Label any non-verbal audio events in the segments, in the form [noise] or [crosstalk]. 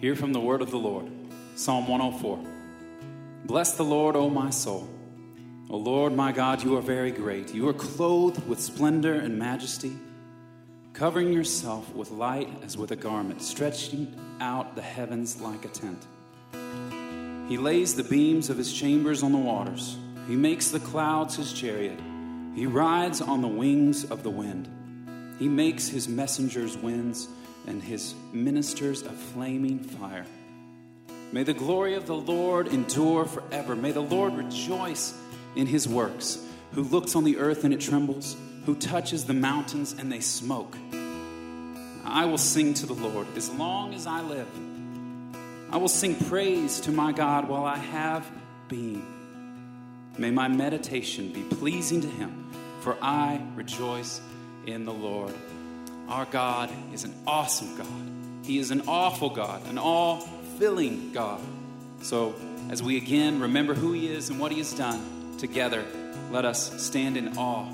Hear from the word of the Lord. Psalm 104. Bless the Lord, O my soul. O Lord my God, you are very great. You are clothed with splendor and majesty, covering yourself with light as with a garment, stretching out the heavens like a tent. He lays the beams of his chambers on the waters. He makes the clouds his chariot. He rides on the wings of the wind. He makes his messengers winds and his ministers a flaming fire. May the glory of the Lord endure forever. May the Lord rejoice in his works, who looks on the earth and it trembles, who touches the mountains and they smoke. I will sing to the Lord as long as I live. I will sing praise to my God while I have being. May my meditation be pleasing to him, for I rejoice in the Lord. Our God is an awesome God. He is an awful God, an all filling God. So, as we again remember who He is and what He has done together, let us stand in awe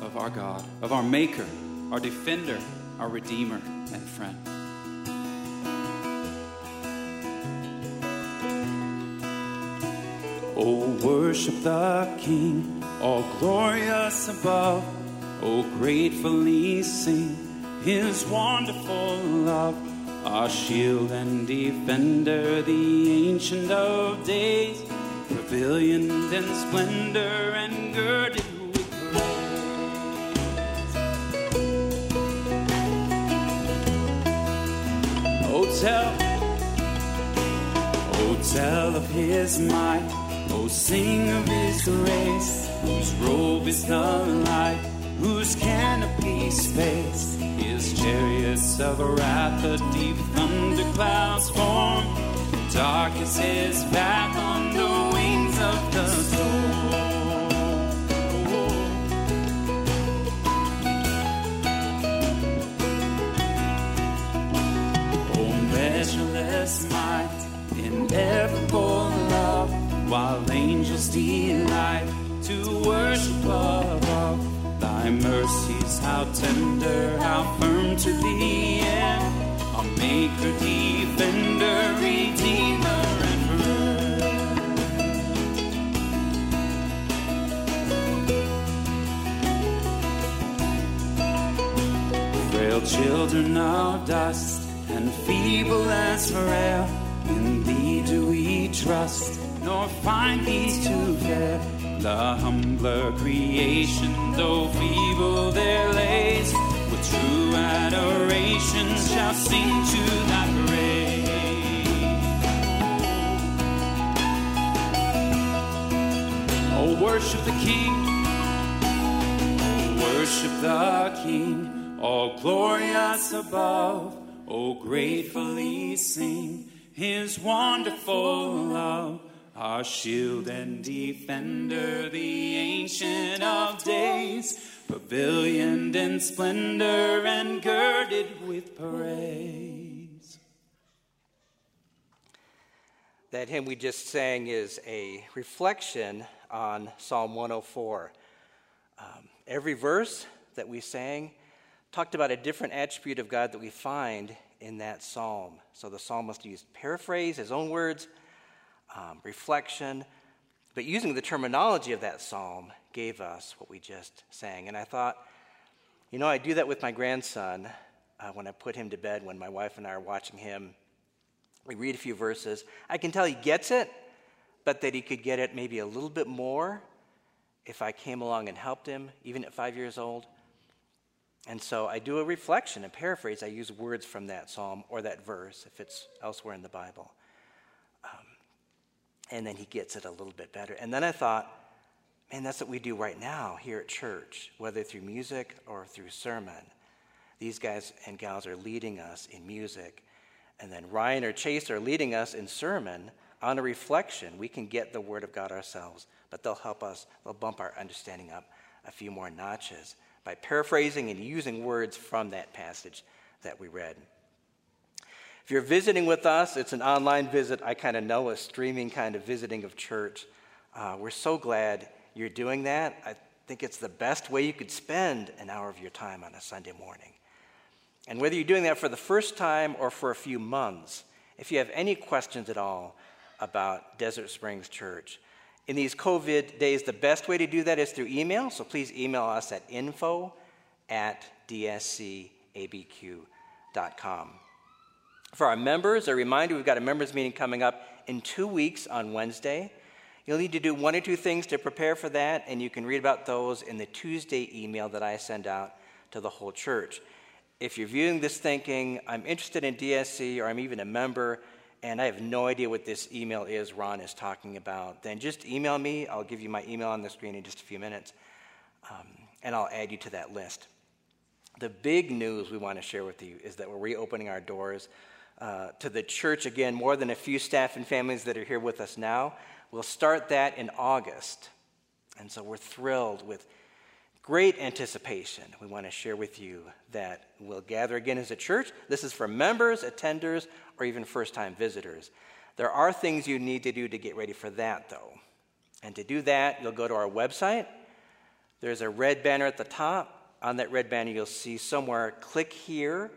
of our God, of our Maker, our Defender, our Redeemer, and friend. Oh, worship the King, all glorious above. Oh, gratefully sing his wonderful love, our shield and defender, the ancient of days, pavilioned in splendor and girded with praise. Oh, tell, oh, tell of his might, oh, sing of his grace, whose robe is the light whose canopy space his chariots of wrath, the deep thunderclouds form. Dark is back on the wings of the storm. Oh, measureless might, ineffable love, while angels delight to worship above. Thy mercies, how tender, how firm to the end. Our Maker, Defender, Redeemer, and friend. Frail children of dust and feeble as frail, in Thee do we trust, nor find these too fair. The humbler creation, though feeble their lays, with true adoration shall sing to thy praise. Oh, worship the King, oh, worship the King, all glorious above. Oh, gratefully sing his wonderful love our shield and defender, the ancient of days, pavilioned in splendor and girded with praise. That hymn we just sang is a reflection on Psalm 104. Um, every verse that we sang talked about a different attribute of God that we find in that psalm. So the psalmist used paraphrase, his own words, um, reflection, but using the terminology of that psalm gave us what we just sang. And I thought, you know, I do that with my grandson uh, when I put him to bed, when my wife and I are watching him. We read a few verses. I can tell he gets it, but that he could get it maybe a little bit more if I came along and helped him, even at five years old. And so I do a reflection, a paraphrase. I use words from that psalm or that verse if it's elsewhere in the Bible and then he gets it a little bit better. And then I thought, man, that's what we do right now here at church, whether through music or through sermon. These guys and gals are leading us in music, and then Ryan or Chase are leading us in sermon on a reflection. We can get the Word of God ourselves, but they'll help us, they'll bump our understanding up a few more notches by paraphrasing and using words from that passage that we read. If you're visiting with us, it's an online visit. I kind of know a streaming kind of visiting of church. Uh, we're so glad you're doing that. I think it's the best way you could spend an hour of your time on a Sunday morning. And whether you're doing that for the first time or for a few months, if you have any questions at all about Desert Springs Church. In these COVID days, the best way to do that is through email, so please email us at info at dscabq.com. For our members, a reminder we've got a members meeting coming up in two weeks on Wednesday. You'll need to do one or two things to prepare for that, and you can read about those in the Tuesday email that I send out to the whole church. If you're viewing this thinking, I'm interested in DSC or I'm even a member, and I have no idea what this email is Ron is talking about, then just email me. I'll give you my email on the screen in just a few minutes, um, and I'll add you to that list. The big news we want to share with you is that we're reopening our doors uh, to the church again, more than a few staff and families that are here with us now. We'll start that in August. And so we're thrilled with great anticipation. We want to share with you that we'll gather again as a church. This is for members, attenders, or even first time visitors. There are things you need to do to get ready for that, though. And to do that, you'll go to our website. There's a red banner at the top. On that red banner, you'll see somewhere, click here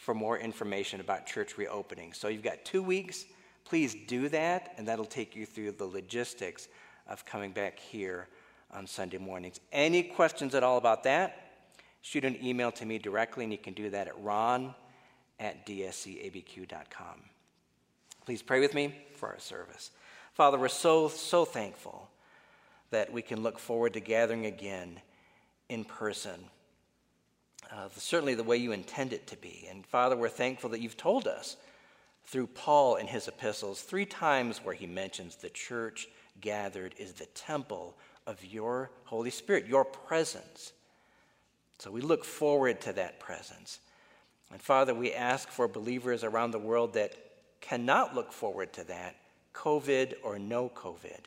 for more information about church reopening. So you've got two weeks please do that, and that'll take you through the logistics of coming back here on Sunday mornings. Any questions at all about that? Shoot an email to me directly, and you can do that at ron at dscabq.com. Please pray with me for our service. Father, we're so, so thankful that we can look forward to gathering again in person. Uh, certainly the way you intend it to be. And Father, we're thankful that you've told us through Paul in his epistles, three times where he mentions the church gathered is the temple of your Holy Spirit, your presence. So we look forward to that presence. And Father, we ask for believers around the world that cannot look forward to that, COVID or no COVID.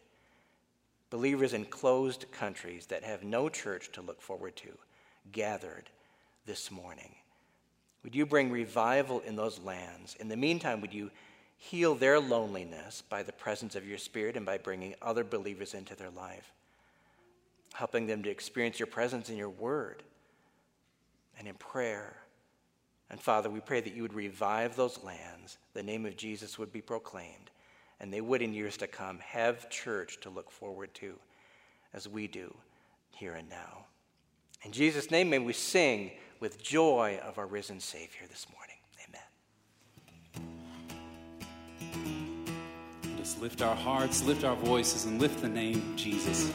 Believers in closed countries that have no church to look forward to, gathered this morning. Would you bring revival in those lands? In the meantime, would you heal their loneliness by the presence of your Spirit and by bringing other believers into their life? Helping them to experience your presence in your word and in prayer. And Father, we pray that you would revive those lands, the name of Jesus would be proclaimed, and they would in years to come have church to look forward to as we do here and now. In Jesus' name, may we sing with joy of our risen Savior this morning. Amen. Just lift our hearts, lift our voices, and lift the name Jesus.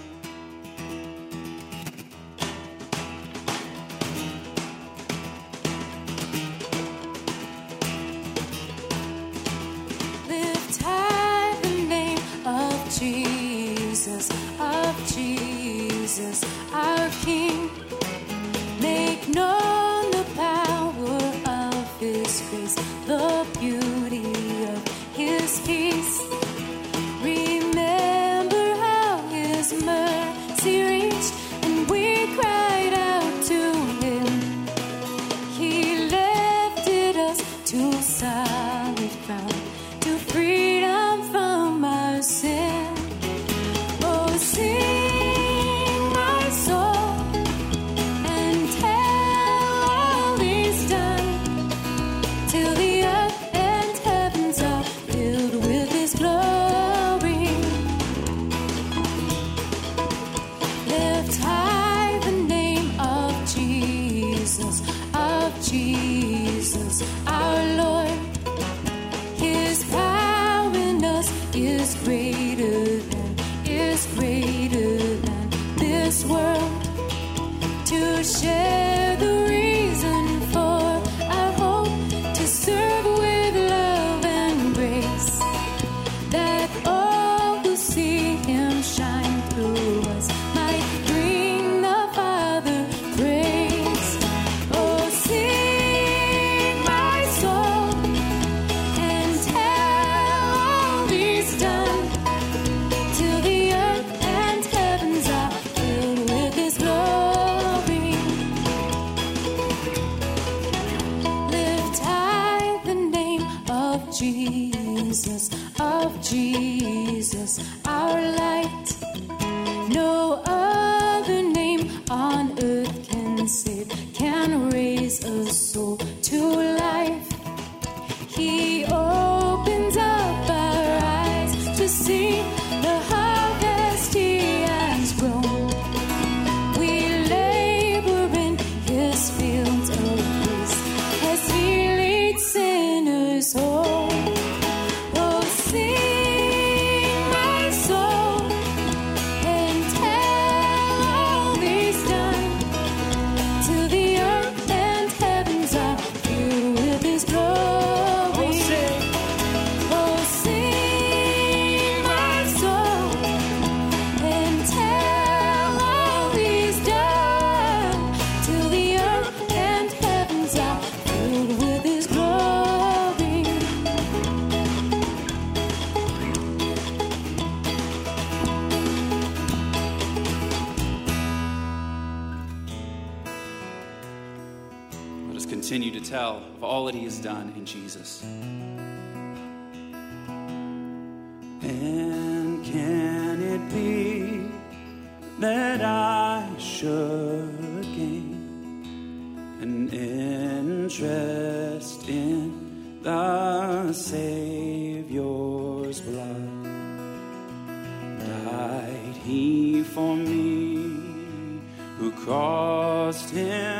continue to tell of all that he has done in Jesus. And can it be that I should gain an interest in the Savior's blood? Died he for me who caused him?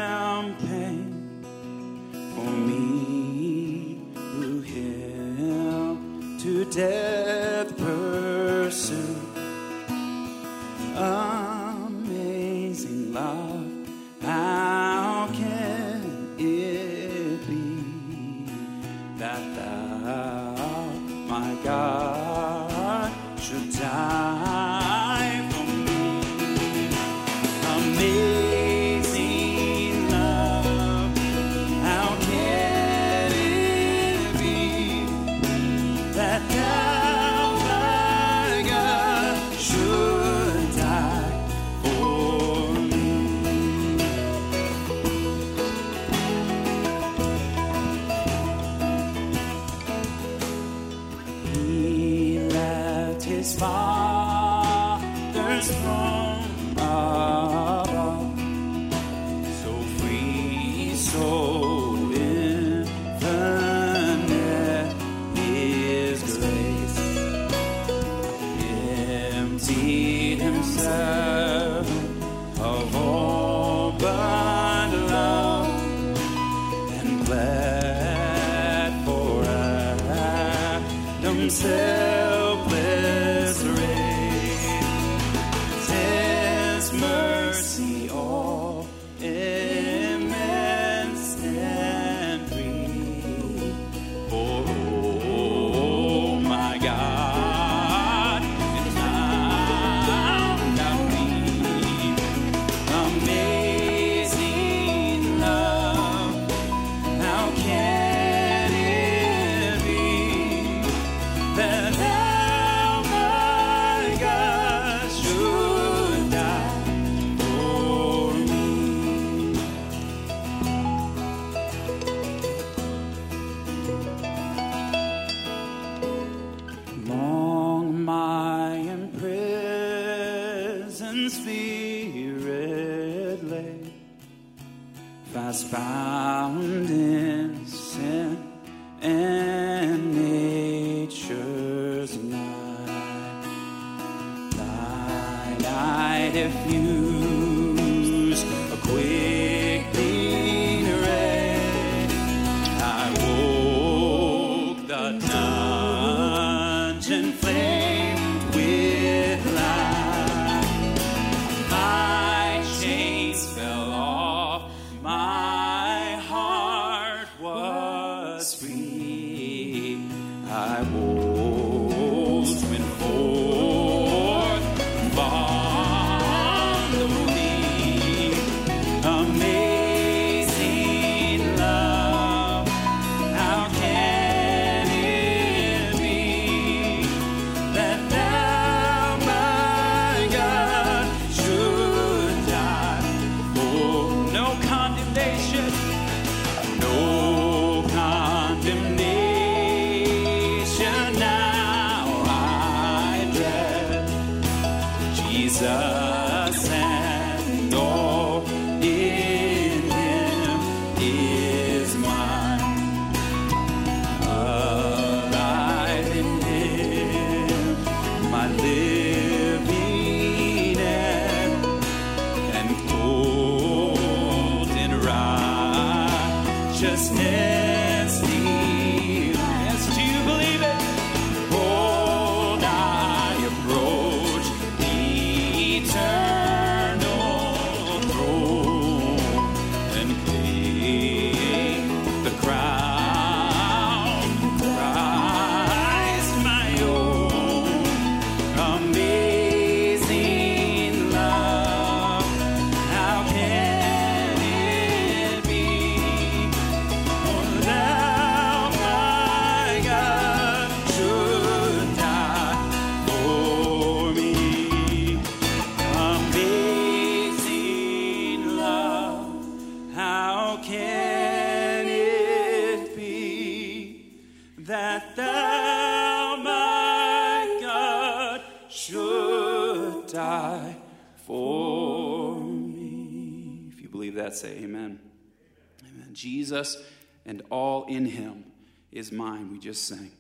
Jesus and all in him is mine, we just sang.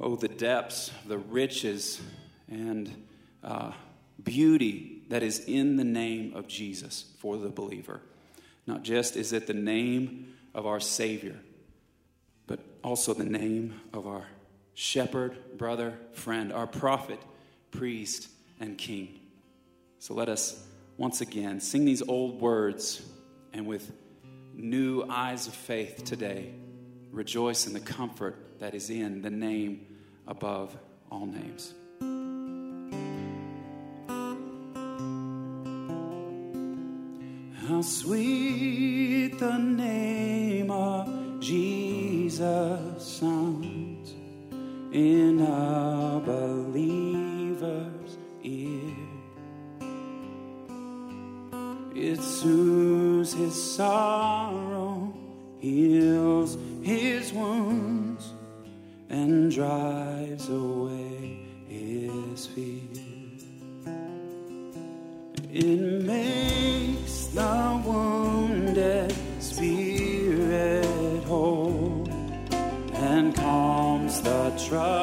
Oh, the depths, the riches, and uh, beauty that is in the name of Jesus for the believer. Not just is it the name of our Savior, but also the name of our shepherd, brother, friend, our prophet, priest, and king. So let us once again sing these old words and with new eyes of faith today rejoice in the comfort that is in the name above all names. How sweet the name of Jesus sounds in a believer's It soothes his sorrow, heals his wounds, and drives away his fear. It makes the wounded spirit whole and calms the troubled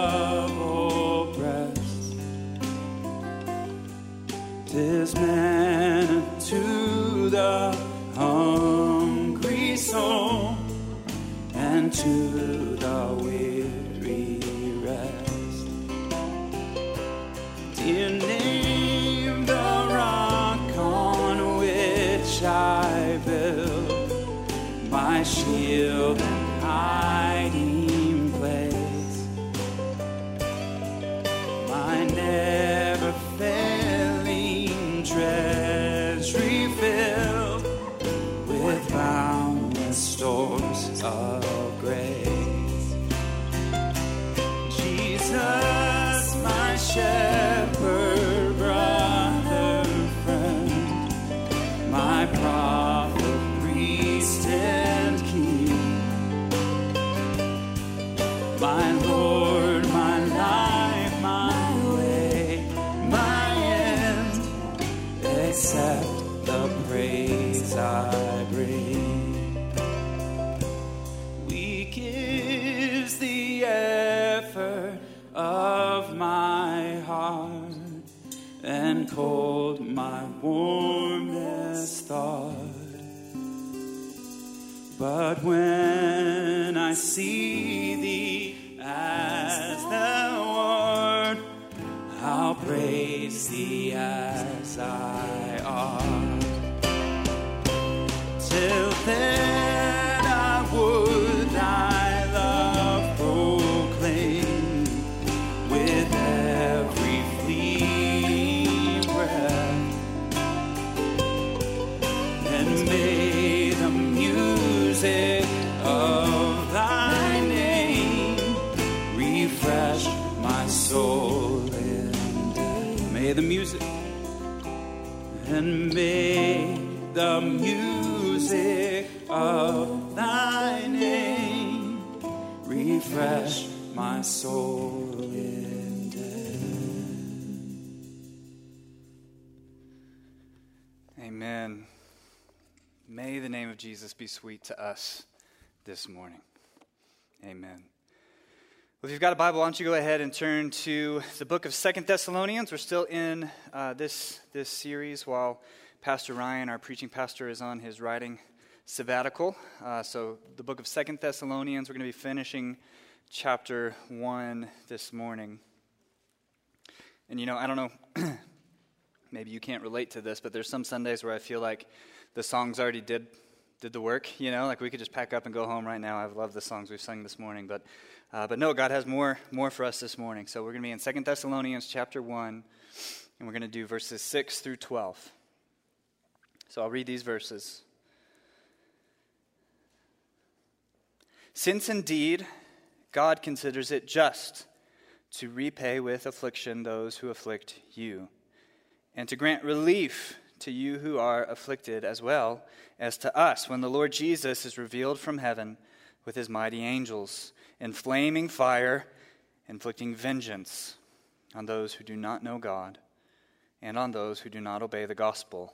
the music of thy name refresh my soul in Amen. May the name of Jesus be sweet to us this morning. Amen. Well, if you've got a Bible, why don't you go ahead and turn to the book of Second Thessalonians? We're still in uh, this, this series while Pastor Ryan, our preaching pastor, is on his writing sabbatical. Uh, so, the book of Second Thessalonians, we're going to be finishing chapter 1 this morning. And you know, I don't know, [clears throat] maybe you can't relate to this, but there's some Sundays where I feel like the songs already did did the work. You know, like we could just pack up and go home right now. I've loved the songs we've sung this morning, but uh, but no, God has more more for us this morning. So we're going to be in Second Thessalonians chapter one, and we're going to do verses six through twelve. So I'll read these verses. Since indeed God considers it just to repay with affliction those who afflict you, and to grant relief to you who are afflicted as well as to us when the Lord Jesus is revealed from heaven with his mighty angels in flaming fire, inflicting vengeance on those who do not know God and on those who do not obey the gospel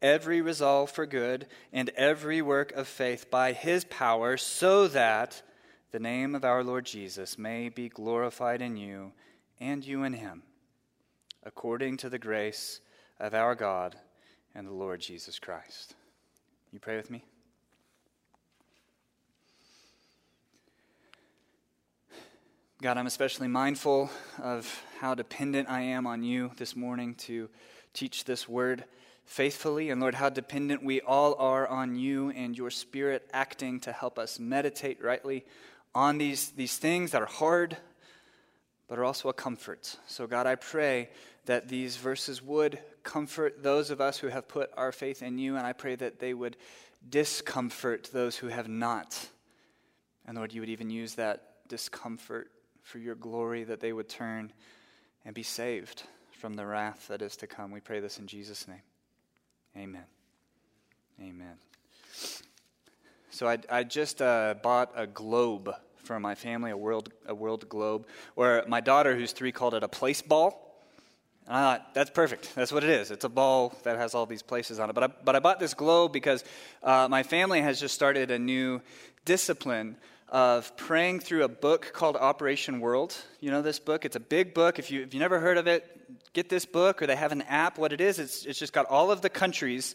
every resolve for good and every work of faith by his power, so that the name of our Lord Jesus may be glorified in you and you in him, according to the grace of our God and the Lord Jesus Christ. You pray with me? God, I'm especially mindful of how dependent I am on you this morning to teach this word faithfully. And Lord, how dependent we all are on you and your spirit acting to help us meditate rightly on these, these things that are hard, but are also a comfort. So, God, I pray that these verses would comfort those of us who have put our faith in you, and I pray that they would discomfort those who have not. And Lord, you would even use that discomfort for your glory, that they would turn and be saved from the wrath that is to come. We pray this in Jesus' name. Amen. Amen. So I, I just uh, bought a globe for my family, a world, a world globe, where my daughter, who's three, called it a place ball. And I thought, that's perfect. That's what it is. It's a ball that has all these places on it. But I, but I bought this globe because uh, my family has just started a new discipline of praying through a book called Operation World. You know this book? It's a big book. If, you, if you've never heard of it, get this book, or they have an app. What it is, it's, it's just got all of the countries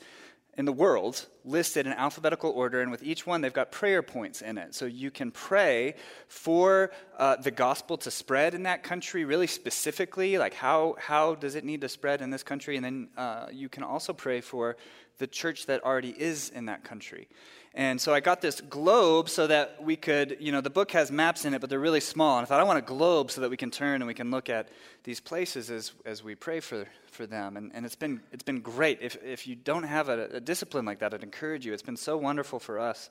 in the world listed in alphabetical order, and with each one, they've got prayer points in it. So you can pray for uh, the gospel to spread in that country, really specifically, like how, how does it need to spread in this country? And then uh, you can also pray for the church that already is in that country. And so I got this globe so that we could, you know, the book has maps in it, but they're really small. And I thought I want a globe so that we can turn and we can look at these places as, as we pray for, for them. And, and it's, been, it's been great. If, if you don't have a, a discipline like that, I'd encourage you. It's been so wonderful for us.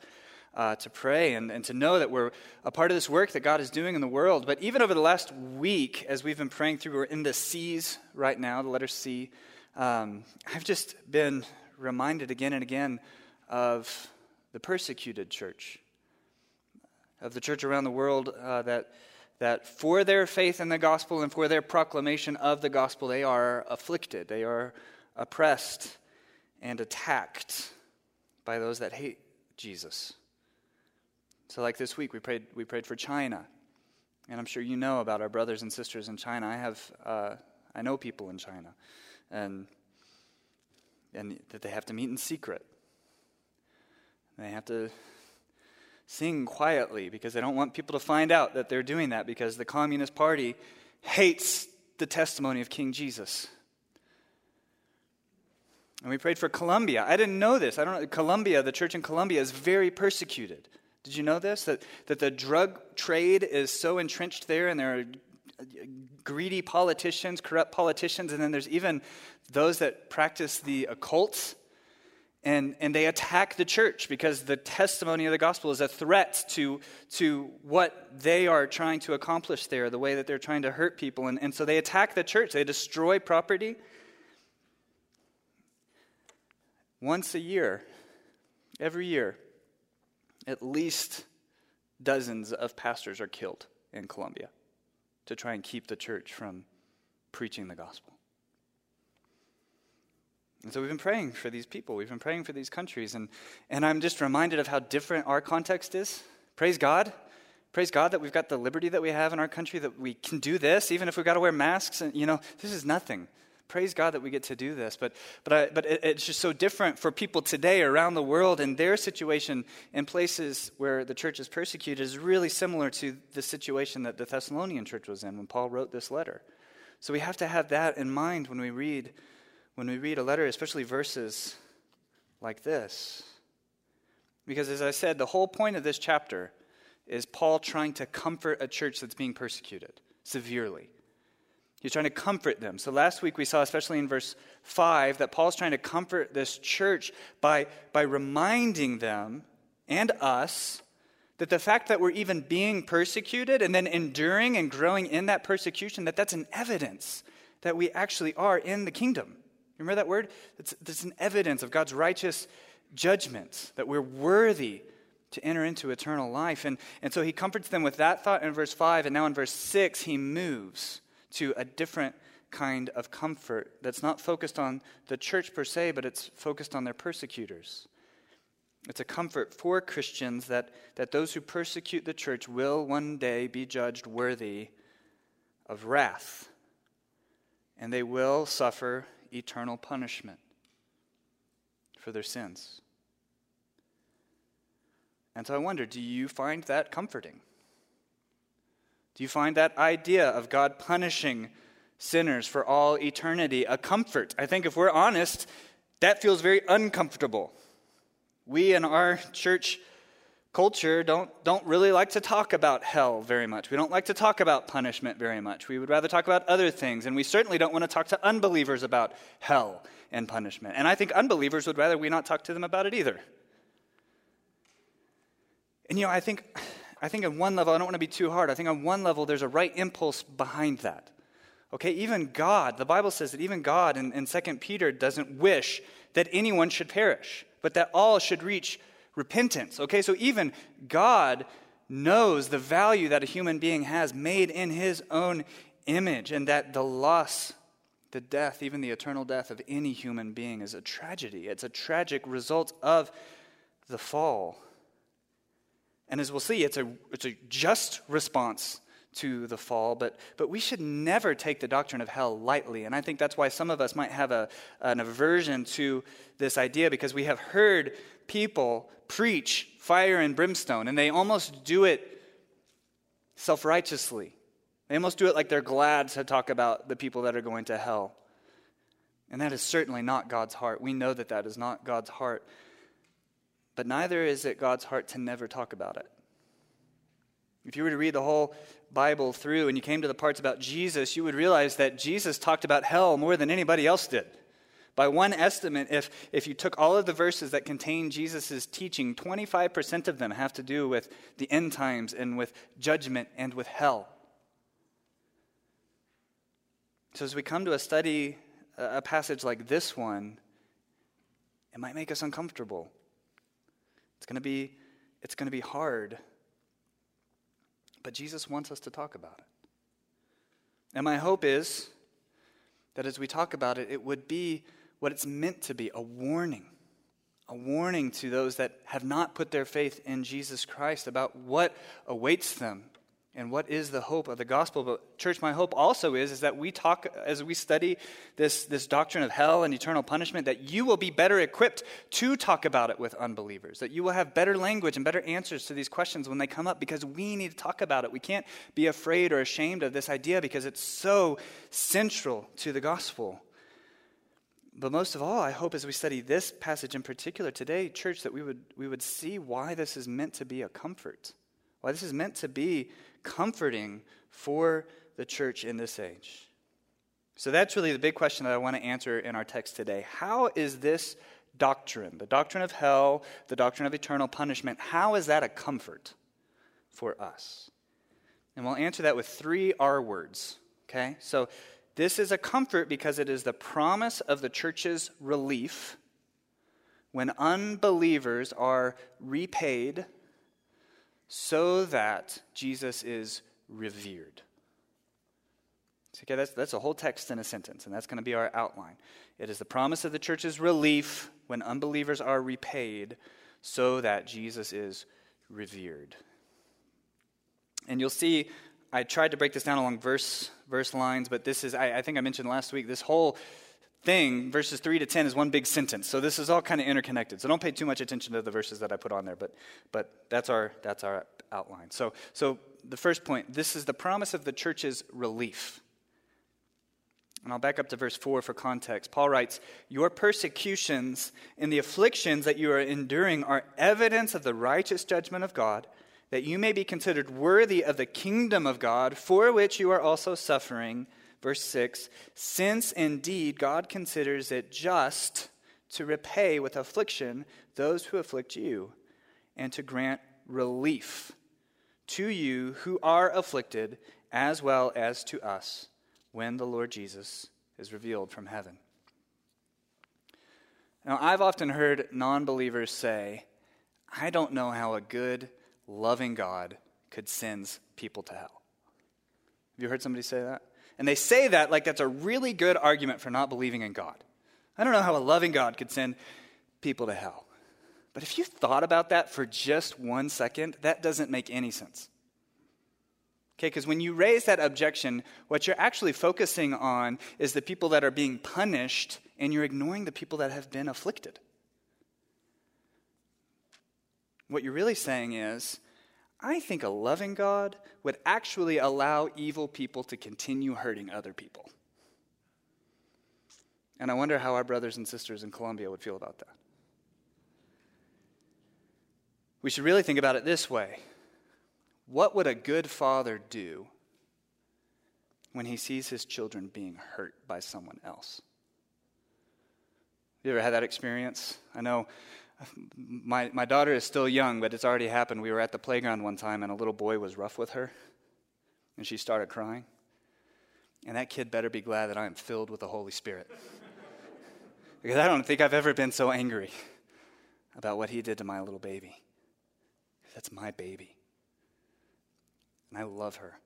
Uh, to pray and, and to know that we're a part of this work that God is doing in the world. But even over the last week, as we've been praying through, we're in the C's right now, the letter C. Um, I've just been reminded again and again of the persecuted church, of the church around the world uh, that, that for their faith in the gospel and for their proclamation of the gospel, they are afflicted, they are oppressed and attacked by those that hate Jesus. So, like this week, we prayed, we prayed for China. And I'm sure you know about our brothers and sisters in China. I have, uh, I know people in China, and, and that they have to meet in secret they have to sing quietly because they don't want people to find out that they're doing that because the Communist Party hates the testimony of King Jesus. And we prayed for Colombia. I didn't know this. I don't know. Colombia, the church in Colombia, is very persecuted. Did you know this? That, that the drug trade is so entrenched there, and there are greedy politicians, corrupt politicians, and then there's even those that practice the occult and, and they attack the church because the testimony of the gospel is a threat to, to what they are trying to accomplish there, the way that they're trying to hurt people. And, and so they attack the church, they destroy property. Once a year, every year, at least dozens of pastors are killed in Colombia to try and keep the church from preaching the gospel. And so we've been praying for these people. We've been praying for these countries. And, and I'm just reminded of how different our context is. Praise God. Praise God that we've got the liberty that we have in our country, that we can do this, even if we've got to wear masks. And, you know, this is nothing. Praise God that we get to do this. But, but, I, but it, it's just so different for people today around the world, and their situation in places where the church is persecuted is really similar to the situation that the Thessalonian church was in when Paul wrote this letter. So we have to have that in mind when we read when we read a letter, especially verses like this. Because as I said, the whole point of this chapter is Paul trying to comfort a church that's being persecuted severely. He's trying to comfort them. So last week we saw, especially in verse 5, that Paul's trying to comfort this church by, by reminding them and us that the fact that we're even being persecuted and then enduring and growing in that persecution, that that's an evidence that we actually are in the kingdom. Remember that word? It's, it's an evidence of God's righteous judgment, that we're worthy to enter into eternal life. And, and so he comforts them with that thought in verse 5, and now in verse 6, he moves to a different kind of comfort that's not focused on the church per se, but it's focused on their persecutors. It's a comfort for Christians that, that those who persecute the church will one day be judged worthy of wrath, and they will suffer eternal punishment for their sins. And so I wonder do you find that comforting? Do you find that idea of God punishing sinners for all eternity a comfort? I think if we're honest, that feels very uncomfortable. We in our church culture don't, don't really like to talk about hell very much. We don't like to talk about punishment very much. We would rather talk about other things, and we certainly don't want to talk to unbelievers about hell and punishment. And I think unbelievers would rather we not talk to them about it either. And you know, I think I think on one level, I don't want to be too hard. I think on one level, there's a right impulse behind that. Okay, even God, the Bible says that even God in, in 2 Peter doesn't wish that anyone should perish, but that all should reach repentance. Okay, so even God knows the value that a human being has made in his own image, and that the loss, the death, even the eternal death of any human being is a tragedy. It's a tragic result of the fall. And as we'll see, it's a, it's a just response to the fall, but, but we should never take the doctrine of hell lightly. And I think that's why some of us might have a, an aversion to this idea because we have heard people preach fire and brimstone, and they almost do it self righteously. They almost do it like they're glad to talk about the people that are going to hell. And that is certainly not God's heart. We know that that is not God's heart. But neither is it God's heart to never talk about it. If you were to read the whole Bible through and you came to the parts about Jesus, you would realize that Jesus talked about hell more than anybody else did. By one estimate, if, if you took all of the verses that contain Jesus' teaching, 25% of them have to do with the end times and with judgment and with hell. So, as we come to a study, a passage like this one, it might make us uncomfortable. It's going to be it's going to be hard. But Jesus wants us to talk about it. And my hope is that as we talk about it, it would be what it's meant to be a warning. A warning to those that have not put their faith in Jesus Christ about what awaits them and what is the hope of the gospel but church my hope also is is that we talk as we study this, this doctrine of hell and eternal punishment that you will be better equipped to talk about it with unbelievers that you will have better language and better answers to these questions when they come up because we need to talk about it we can't be afraid or ashamed of this idea because it's so central to the gospel but most of all i hope as we study this passage in particular today church that we would we would see why this is meant to be a comfort why this is meant to be comforting for the church in this age. So that's really the big question that I want to answer in our text today. How is this doctrine, the doctrine of hell, the doctrine of eternal punishment, how is that a comfort for us? And we'll answer that with three R words. Okay? So this is a comfort because it is the promise of the church's relief when unbelievers are repaid so that Jesus is revered. Okay, that's, that's a whole text in a sentence, and that's going to be our outline. It is the promise of the church's relief when unbelievers are repaid so that Jesus is revered. And you'll see, I tried to break this down along verse, verse lines, but this is, I, I think I mentioned last week, this whole thing, verses 3 to 10, is one big sentence. So this is all kind of interconnected. So don't pay too much attention to the verses that I put on there, but, but that's, our, that's our outline. So, so the first point this is the promise of the church's relief. And I'll back up to verse 4 for context. Paul writes, Your persecutions and the afflictions that you are enduring are evidence of the righteous judgment of God, that you may be considered worthy of the kingdom of God, for which you are also suffering. Verse 6 Since indeed God considers it just to repay with affliction those who afflict you, and to grant relief to you who are afflicted, as well as to us, when the Lord Jesus is revealed from heaven. Now, I've often heard non believers say, I don't know how a good, loving God could send people to hell. Have you heard somebody say that? And they say that like that's a really good argument for not believing in God. I don't know how a loving God could send people to hell. But if you thought about that for just one second, that doesn't make any sense. Okay, because when you raise that objection, what you're actually focusing on is the people that are being punished, and you're ignoring the people that have been afflicted. What you're really saying is, I think a loving God would actually allow evil people to continue hurting other people. And I wonder how our brothers and sisters in Colombia would feel about that. We should really think about it this way What would a good father do when he sees his children being hurt by someone else? You ever had that experience? I know my, my daughter is still young, but it's already happened. We were at the playground one time, and a little boy was rough with her, and she started crying. And that kid better be glad that I am filled with the Holy Spirit. [laughs] because I don't think I've ever been so angry about what he did to my little baby. That's my baby. And I love her.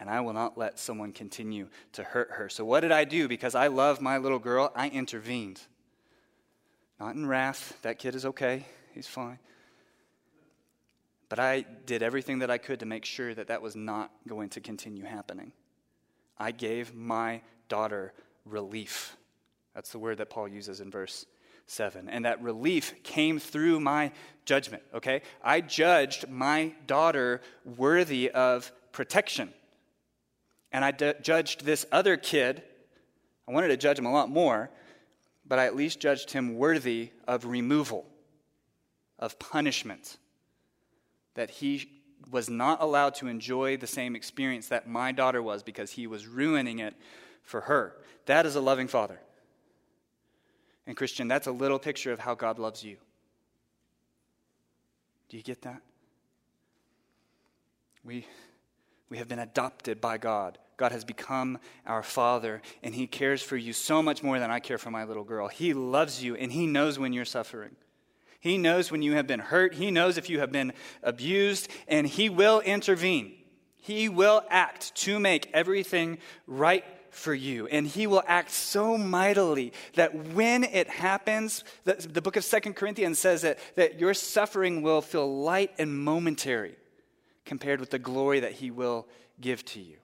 And I will not let someone continue to hurt her. So, what did I do? Because I love my little girl, I intervened. Not in wrath. That kid is okay, he's fine. But I did everything that I could to make sure that that was not going to continue happening. I gave my daughter relief. That's the word that Paul uses in verse 7. And that relief came through my judgment, okay? I judged my daughter worthy of protection. And I d- judged this other kid, I wanted to judge him a lot more, but I at least judged him worthy of removal, of punishment. That he was not allowed to enjoy the same experience that my daughter was because he was ruining it for her. That is a loving father. And, Christian, that's a little picture of how God loves you. Do you get that? We, we have been adopted by God God has become our Father, and He cares for you so much more than I care for my little girl. He loves you, and He knows when you're suffering. He knows when you have been hurt. He knows if you have been abused, and He will intervene. He will act to make everything right for you. And He will act so mightily that when it happens, the, the book of Second Corinthians says that, that your suffering will feel light and momentary compared with the glory that He will give to you.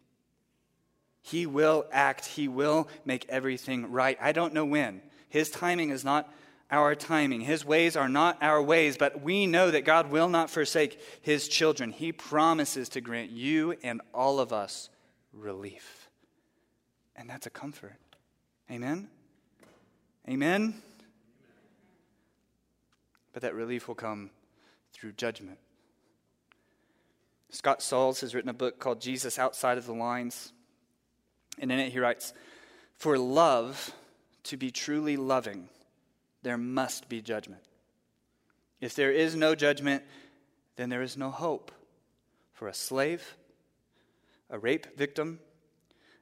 He will act, He will make everything right. I don't know when. His timing is not our timing. His ways are not our ways, but we know that God will not forsake His children. He promises to grant you and all of us relief. And that's a comfort. Amen? Amen? But that relief will come through judgment. Scott Sauls has written a book called Jesus Outside of the Lines. And in it, he writes For love to be truly loving, there must be judgment. If there is no judgment, then there is no hope for a slave, a rape victim,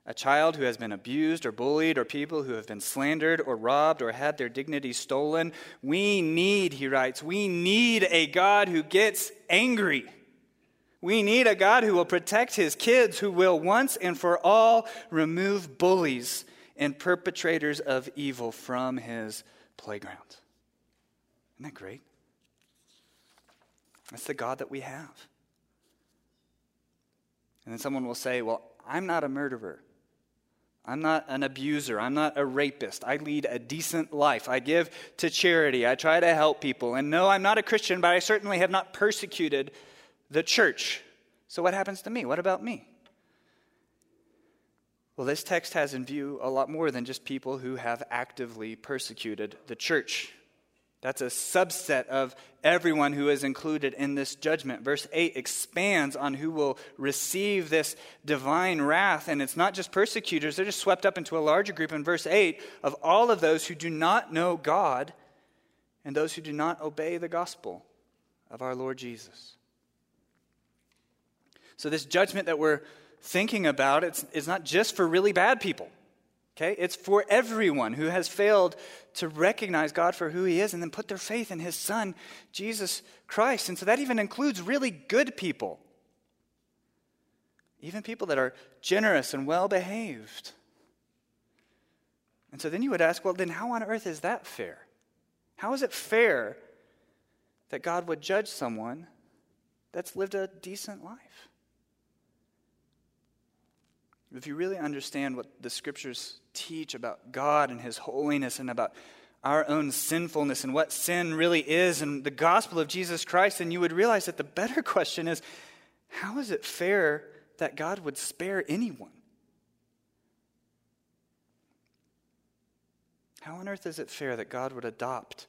a child who has been abused or bullied, or people who have been slandered or robbed or had their dignity stolen. We need, he writes, we need a God who gets angry we need a God who will protect his kids, who will once and for all remove bullies and perpetrators of evil from his playground. Isn't that great? That's the God that we have. And then someone will say, Well, I'm not a murderer. I'm not an abuser. I'm not a rapist. I lead a decent life. I give to charity. I try to help people. And no, I'm not a Christian, but I certainly have not persecuted the church. So, what happens to me? What about me? Well, this text has in view a lot more than just people who have actively persecuted the church. That's a subset of everyone who is included in this judgment. Verse 8 expands on who will receive this divine wrath. And it's not just persecutors, they're just swept up into a larger group in verse 8 of all of those who do not know God and those who do not obey the gospel of our Lord Jesus. So, this judgment that we're thinking about, it's, it's not just for really bad people. Okay? It's for everyone who has failed to recognize God for who He is and then put their faith in His Son, Jesus Christ. And so that even includes really good people, even people that are generous and well behaved. And so then you would ask, well, then how on earth is that fair? How is it fair that God would judge someone that's lived a decent life? If you really understand what the scriptures teach about God and His holiness and about our own sinfulness and what sin really is and the gospel of Jesus Christ, then you would realize that the better [laughs] question is how is it fair that God would spare anyone? How on earth is it fair that God would adopt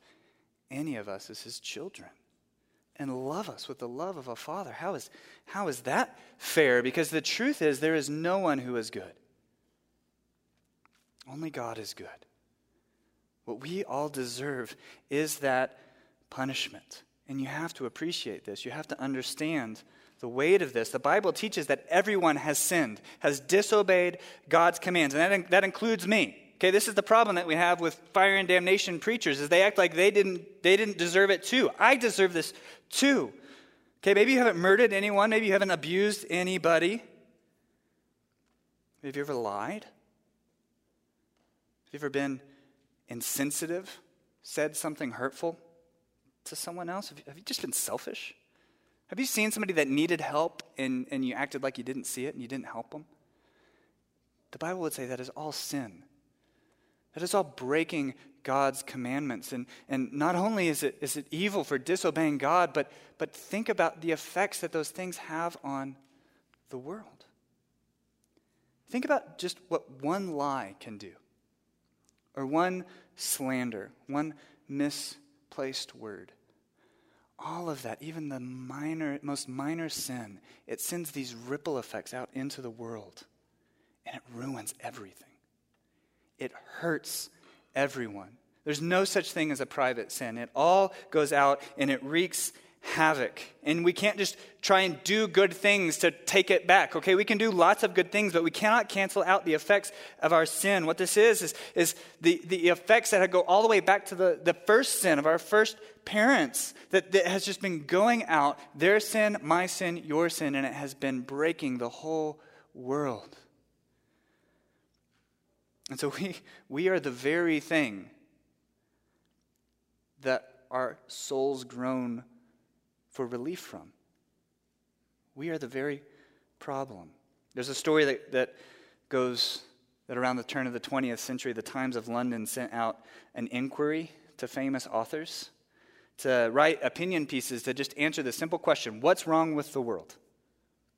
any of us as His children? And love us with the love of a father. How is, how is that fair? Because the truth is, there is no one who is good. Only God is good. What we all deserve is that punishment. And you have to appreciate this. You have to understand the weight of this. The Bible teaches that everyone has sinned, has disobeyed God's commands, and that, that includes me. Okay, this is the problem that we have with fire and damnation preachers is they act like they didn't they didn't deserve it too. I deserve this too. Okay, maybe you haven't murdered anyone, maybe you haven't abused anybody. Have you ever lied? Have you ever been insensitive, said something hurtful to someone else? Have you, have you just been selfish? Have you seen somebody that needed help and, and you acted like you didn't see it and you didn't help them? The Bible would say that is all sin. That is all breaking God's commandments. And, and not only is it, is it evil for disobeying God, but, but think about the effects that those things have on the world. Think about just what one lie can do, or one slander, one misplaced word. All of that, even the minor, most minor sin, it sends these ripple effects out into the world, and it ruins everything. It hurts everyone. There's no such thing as a private sin. It all goes out and it wreaks havoc. And we can't just try and do good things to take it back. Okay, we can do lots of good things, but we cannot cancel out the effects of our sin. What this is, is, is the, the effects that go all the way back to the, the first sin of our first parents that, that has just been going out their sin, my sin, your sin, and it has been breaking the whole world. And so [laughs] we, we are the very thing that our souls groan for relief from. We are the very problem. There's a story that, that goes that around the turn of the 20th century, the Times of London sent out an inquiry to famous authors to write opinion pieces to just answer the simple question what's wrong with the world?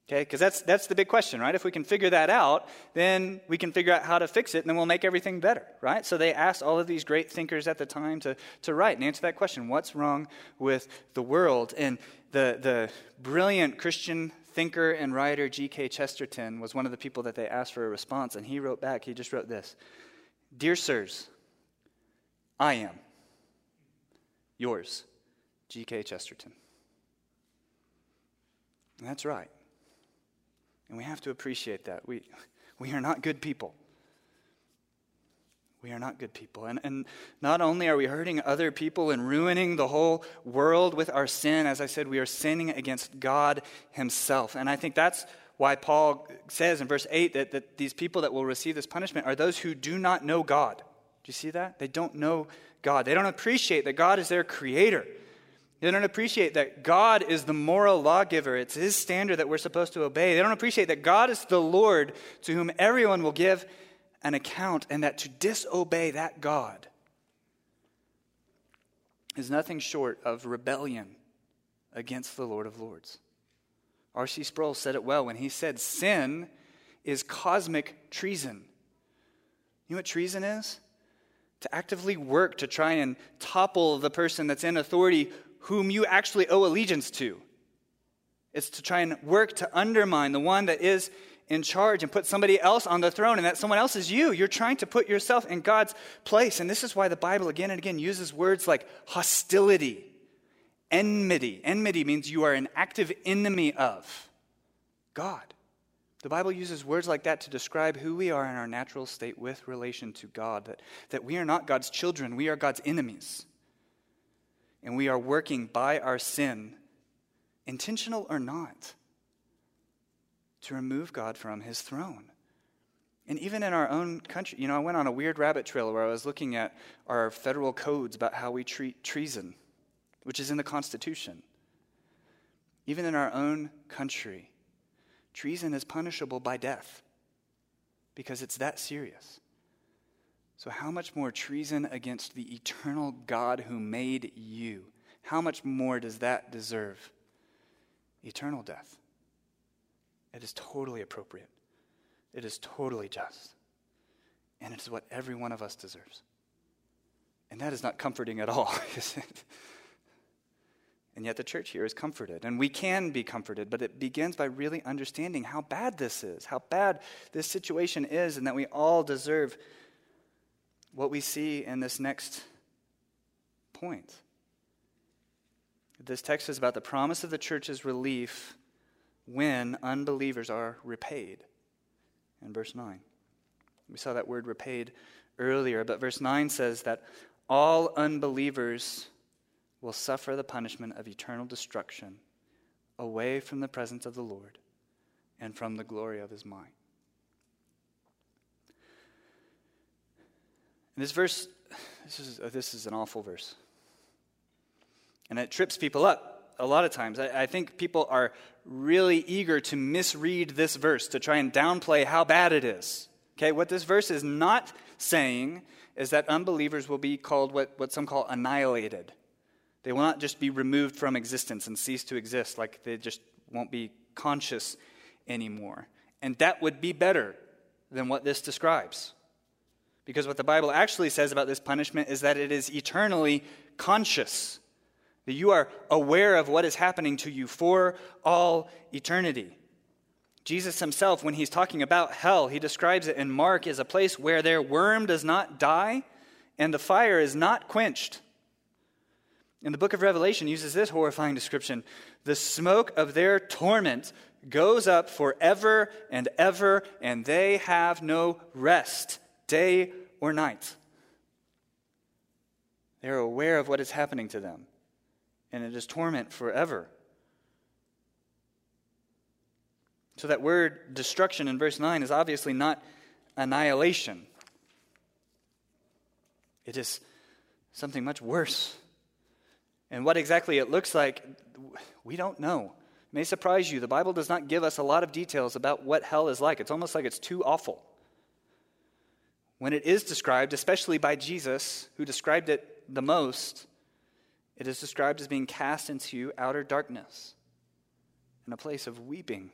Okay, because that's, that's the big question, right? If we can figure that out, then we can figure out how to fix it, and then we'll make everything better, right? So they asked all of these great thinkers at the time to, to write and answer that question what's wrong with the world? And the, the brilliant Christian thinker and writer G.K. Chesterton was one of the people that they asked for a response, and he wrote back, he just wrote this Dear sirs, I am yours, G.K. Chesterton. That's right. And we have to appreciate that. We, we are not good people. We are not good people. And, and not only are we hurting other people and ruining the whole world with our sin, as I said, we are sinning against God Himself. And I think that's why Paul says in verse 8 that, that these people that will receive this punishment are those who do not know God. Do you see that? They don't know God. They don't appreciate that God is their creator they don't appreciate that God is the moral lawgiver. It's His standard that we're supposed to obey. They don't appreciate that God is the Lord to whom everyone will give an account, and that to disobey that God is nothing short of rebellion against the Lord of Lords. R.C. Sproul said it well when he said, Sin is cosmic treason. You know what treason is? to actively work to try and topple the person that's in authority whom you actually owe allegiance to. It's to try and work to undermine the one that is in charge and put somebody else on the throne, and that someone else is you. You're trying to put yourself in God's place. And this is why the Bible again and again uses words like hostility, enmity. Enmity means you are an active enemy of God. The Bible uses words like that to describe who we are in our natural state with relation to God, that, that we are not God's children, we are God's enemies. And we are working by our sin, intentional or not, to remove God from his throne. And even in our own country, you know, I went on a weird rabbit trail where I was looking at our federal codes about how we treat treason, which is in the Constitution. Even in our own country, treason is punishable by death because it's that serious. So, how much more treason against the eternal God who made you? How much more does that deserve eternal death? It is totally appropriate. It is totally just. And it is what every one of us deserves. And that is not comforting at all, [laughs] is it? And yet the church here is comforted. And we can be comforted, but it begins by really understanding how bad this is, how bad this situation is, and that we all deserve what we see in this next point. This text is about the promise of the church's relief when unbelievers are repaid. In verse 9. We saw that word repaid earlier, but verse 9 says that all unbelievers will suffer the punishment of eternal destruction away from the presence of the Lord and from the glory of his might. And this verse, this is, uh, this is an awful verse. And it trips people up a lot of times. I, I, think people are really eager to misread this verse, to try and downplay how bad it is. Okay, what this verse is not saying is that unbelievers will be called what, what some call annihilated. They will not just be removed from existence and cease to exist, like they just won't be conscious anymore. And that would be better than what this describes. Because what the Bible actually says about this punishment is that it is eternally conscious that you are aware of what is happening to you for all eternity. Jesus himself, when he's talking about hell, he describes it in Mark as a place where their worm does not die and the fire is not quenched. In the book of Revelation uses this horrifying description. The smoke of their torment goes up forever and ever, and they have no rest, day or night. They're aware of what is happening to them and it is torment forever. So, that word destruction in verse 9 is obviously not annihilation, it is something much worse. And what exactly it looks like, we don't know. It may surprise you. The Bible does not give us a lot of details about what hell is like. It's almost like it's too awful. When it is described, especially by Jesus, who described it the most, it is described as being cast into outer darkness in a place of weeping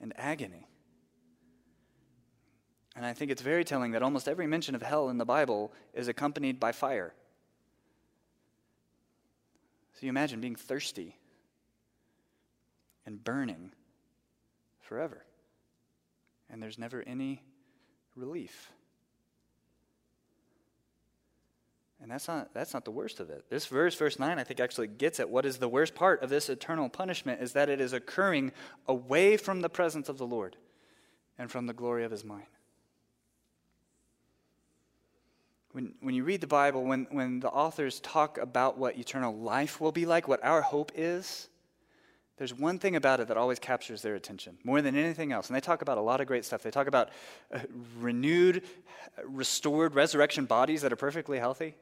and agony. And I think it's very telling that almost every mention of hell in the Bible is accompanied by fire. So you imagine being thirsty and burning forever, and there's never any relief. And that's not, that's not the worst of it. This verse, verse 9, I think actually gets at what is the worst part of this eternal punishment is that it is occurring away from the presence of the Lord and from the glory of his mind. When, when you read the Bible, when, when the authors talk about what eternal life will be like, what our hope is, there's one thing about it that always captures their attention more than anything else. And they talk about a lot of great stuff. They talk about uh, renewed, restored resurrection bodies that are perfectly healthy.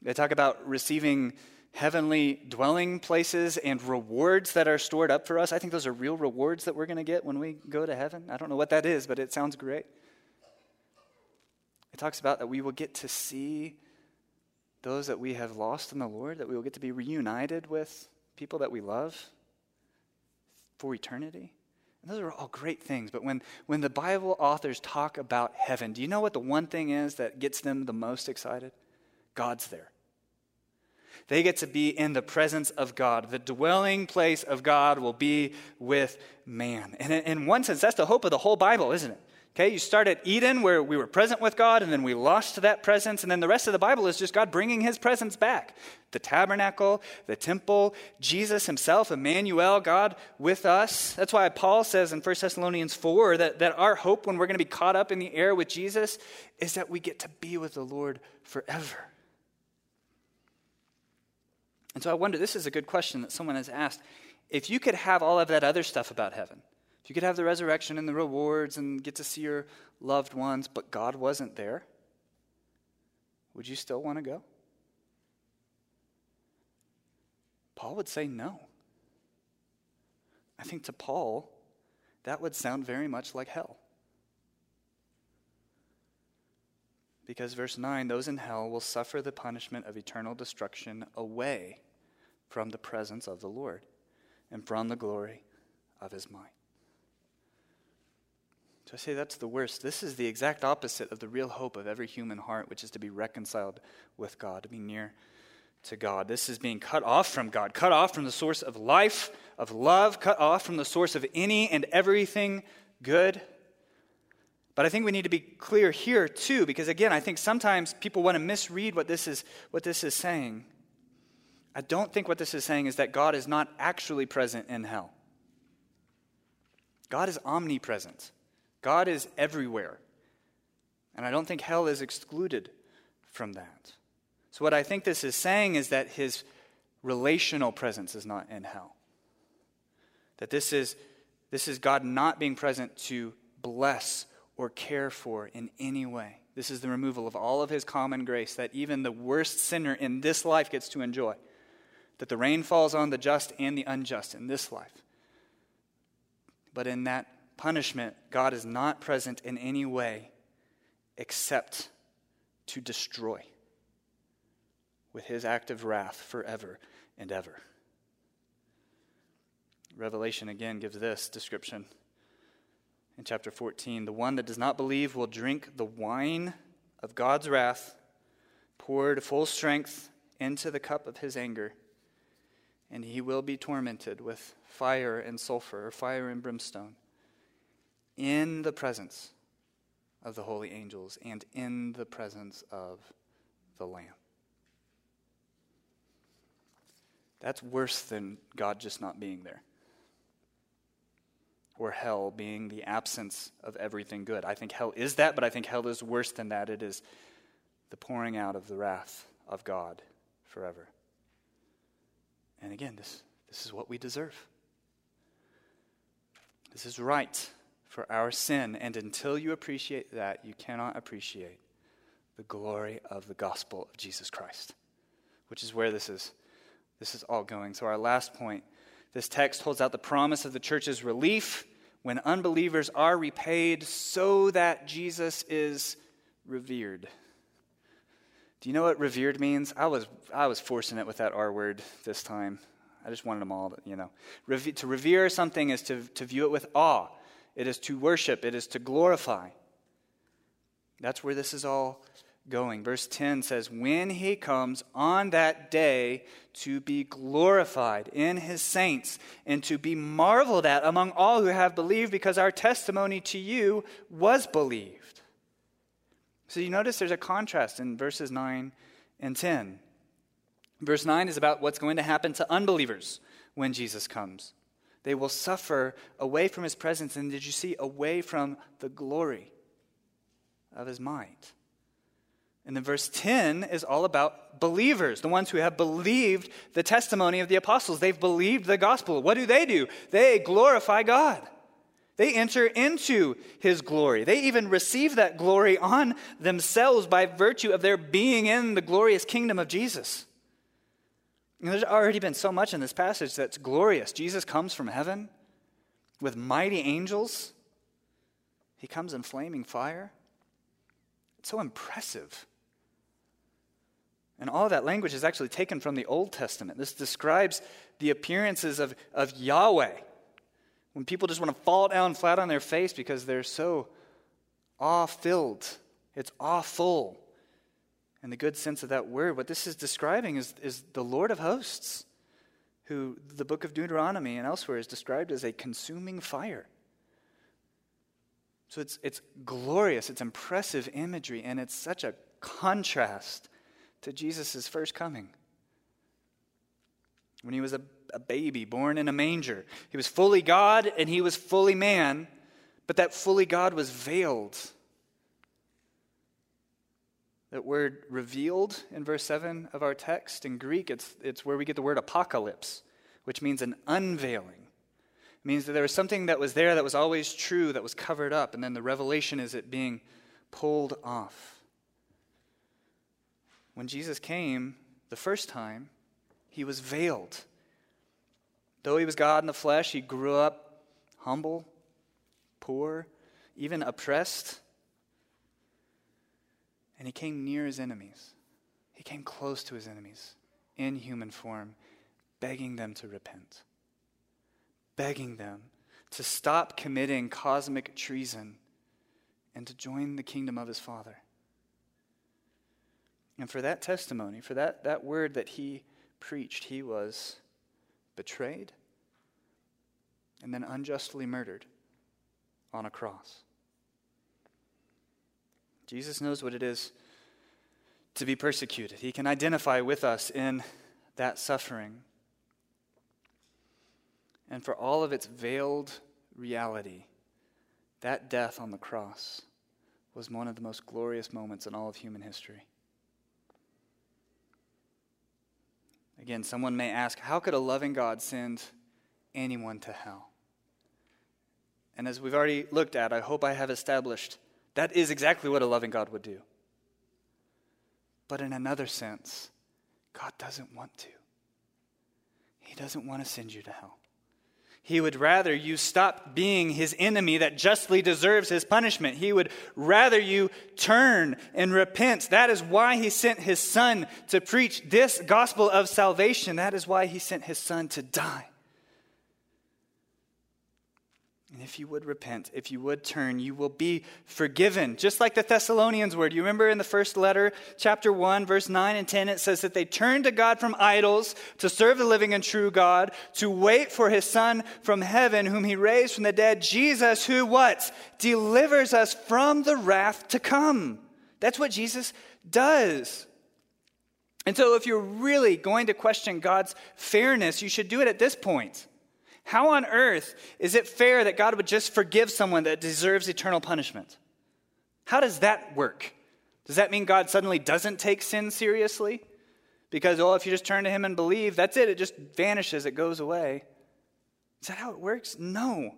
They talk about receiving heavenly dwelling places and rewards that are stored up for us. I think those are real rewards that we're going to get when we go to heaven. I don't know what that is, but it sounds great. It talks about that we will get to see those that we have lost in the Lord, that we will get to be reunited with people that we love for eternity. And those are all great things. But when, when the Bible authors talk about heaven, do you know what the one thing is that gets them the most excited? God's there. They get to be in the presence of God. The dwelling place of God will be with man. And in one sense, that's the hope of the whole Bible, isn't it? Okay, you start at Eden where we were present with God and then we lost that presence. And then the rest of the Bible is just God bringing his presence back. The tabernacle, the temple, Jesus himself, Emmanuel, God with us. That's why Paul says in 1 Thessalonians 4 that, that our hope when we're going to be caught up in the air with Jesus is that we get to be with the Lord forever. And so I wonder this is a good question that someone has asked. If you could have all of that other stuff about heaven, if you could have the resurrection and the rewards and get to see your loved ones, but God wasn't there, would you still want to go? Paul would say no. I think to Paul, that would sound very much like hell. Because verse 9, those in hell will suffer the punishment of eternal destruction away from the presence of the Lord and from the glory of his might. I say that's the worst. This is the exact opposite of the real hope of every human heart, which is to be reconciled with God, to be near to God. This is being cut off from God, cut off from the source of life, of love, cut off from the source of any and everything good. But I think we need to be clear here too, because again, I think sometimes people want to misread what this is, what this is saying. I don't think what this is saying is that God is not actually present in hell. God is omnipresent. God is everywhere. And I don't think hell is excluded from that. So, what I think this is saying is that his relational presence is not in hell. That this is, this is God not being present to bless or care for in any way. This is the removal of all of his common grace that even the worst sinner in this life gets to enjoy. That the rain falls on the just and the unjust in this life. But in that punishment, God is not present in any way except to destroy with his active wrath forever and ever. Revelation again gives this description in chapter 14 The one that does not believe will drink the wine of God's wrath, poured full strength into the cup of his anger, and he will be tormented with fire and sulfur, or fire and brimstone in the presence of the holy angels and in the presence of the Lamb. That's worse than God just not being there. Or hell being the absence of everything good. I think hell is that, but I think hell is worse than that. It is the pouring out of the wrath of God forever. And again, this, this is what we deserve. This is right for our sin. And until you appreciate that, you cannot appreciate the glory of the gospel of Jesus Christ, which is where this is, this is all going. So, our last point this text holds out the promise of the church's relief when unbelievers are repaid so that Jesus is revered. Do you know what revered means? I was, I was forcing it with that R word this time. I just wanted them all, to, you know. Reve- to revere something is to, to view it with awe it is to worship, it is to glorify. That's where this is all going. Verse 10 says, When he comes on that day to be glorified in his saints and to be marveled at among all who have believed, because our testimony to you was believed. So you notice there's a contrast in verses 9 and 10. Verse 9 is about what's going to happen to unbelievers when Jesus comes. They will suffer away from his presence. And did you see? Away from the glory of his might. And then verse 10 is all about believers, the ones who have believed the testimony of the apostles. They've believed the gospel. What do they do? They glorify God. They enter into his glory. They even receive that glory on themselves by virtue of their being in the glorious kingdom of Jesus. And there's already been so much in this passage that's glorious. Jesus comes from heaven with mighty angels, he comes in flaming fire. It's so impressive. And all that language is actually taken from the Old Testament. This describes the appearances of, of Yahweh when people just want to fall down flat on their face because they're so awe filled. It's awful in the good sense of that word. What this is describing is, is the Lord of hosts, who the book of Deuteronomy and elsewhere is described as a consuming fire. So it's, it's glorious, it's impressive imagery, and it's such a contrast to Jesus' first coming. When he was a, a baby born in a manger, he was fully God and he was fully man, but that fully God was veiled that word revealed in verse 7 of our text, in Greek, it's, it's where we get the word apocalypse, which means an unveiling. It means that there was something that was there that was always true, that was covered up, and then the revelation is it being pulled off. When Jesus came the first time, he was veiled. Though he was God in the flesh, he grew up humble, poor, even oppressed and he came near his enemies. He came close to his enemies in human form, begging them to repent, begging them to stop committing cosmic treason and to join the kingdom of his Father. And for that testimony, for that, that word that he preached, he was betrayed and then unjustly murdered on a cross. Jesus knows what it is to be persecuted. He can identify with us in that suffering. And for all of its veiled reality, that death on the cross was one of the most glorious moments in all of human history. Again, someone may ask, how could a loving God send anyone to hell? And as we've already looked at, I hope I have established that is exactly what a loving God would do. But in another sense, God doesn't want to. He doesn't want to send you to hell. He would rather you stop being his enemy that justly deserves his punishment. He would rather you turn and repent. That is why he sent his son to preach this gospel of salvation. That is why he sent his son to die. And if you would repent, if you would turn, you will be forgiven. Just like the Thessalonians were. Do you remember in the first letter, chapter 1, verse 9 and 10, it says that they turned to God from idols to serve the living and true God, to wait for his Son from heaven, whom he raised from the dead, Jesus, who what? Delivers us from the wrath to come. That's what Jesus does. And so, if you're really going to question God's fairness, you should do it at this point. How on earth is it fair that God would just forgive someone that deserves eternal punishment? How does that work? Does that mean God suddenly doesn't take sin seriously? Because, well, if you just turn to Him and believe, that's it, it just vanishes, it goes away. Is that how it works? No.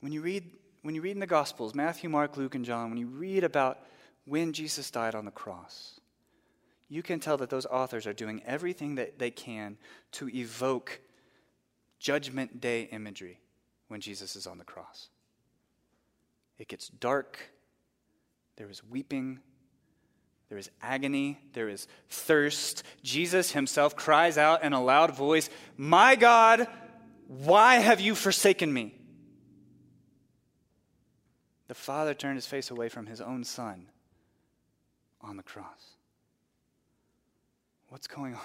When you read, when you read in the Gospels, Matthew, Mark, Luke, and John, when you read about when Jesus died on the cross, you can tell that those authors are doing everything that they can to evoke judgment day imagery when Jesus is on the cross. It gets dark, there is weeping, there is agony, there is thirst. Jesus himself cries out in a loud voice, My God, why have you forsaken me? The Father turned his face away from his own Son on the cross. What's going on?